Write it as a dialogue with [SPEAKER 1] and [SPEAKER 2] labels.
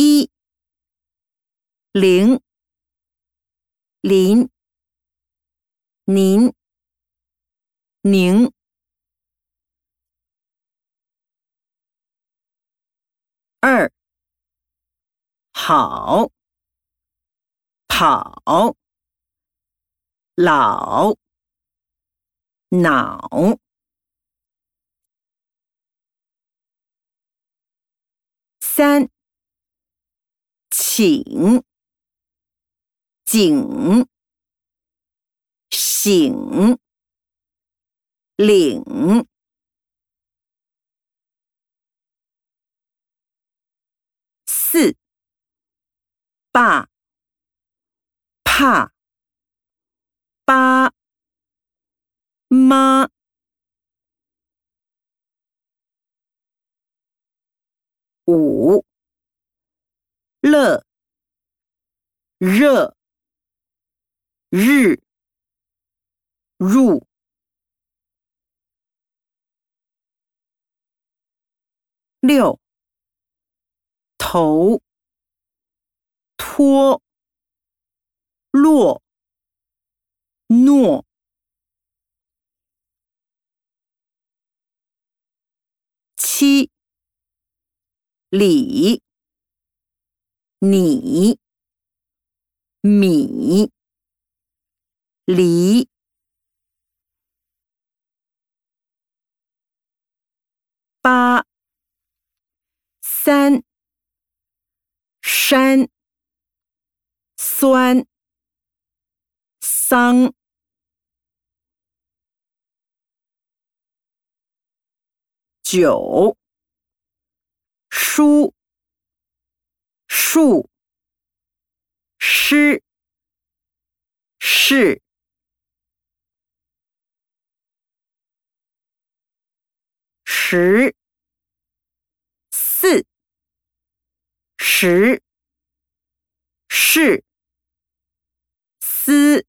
[SPEAKER 1] 一零零您宁。二好跑老脑。三请景醒。领四爸怕八妈五乐热日入六头托落诺七里你米梨八三山酸桑。九书树。诗是十四十是思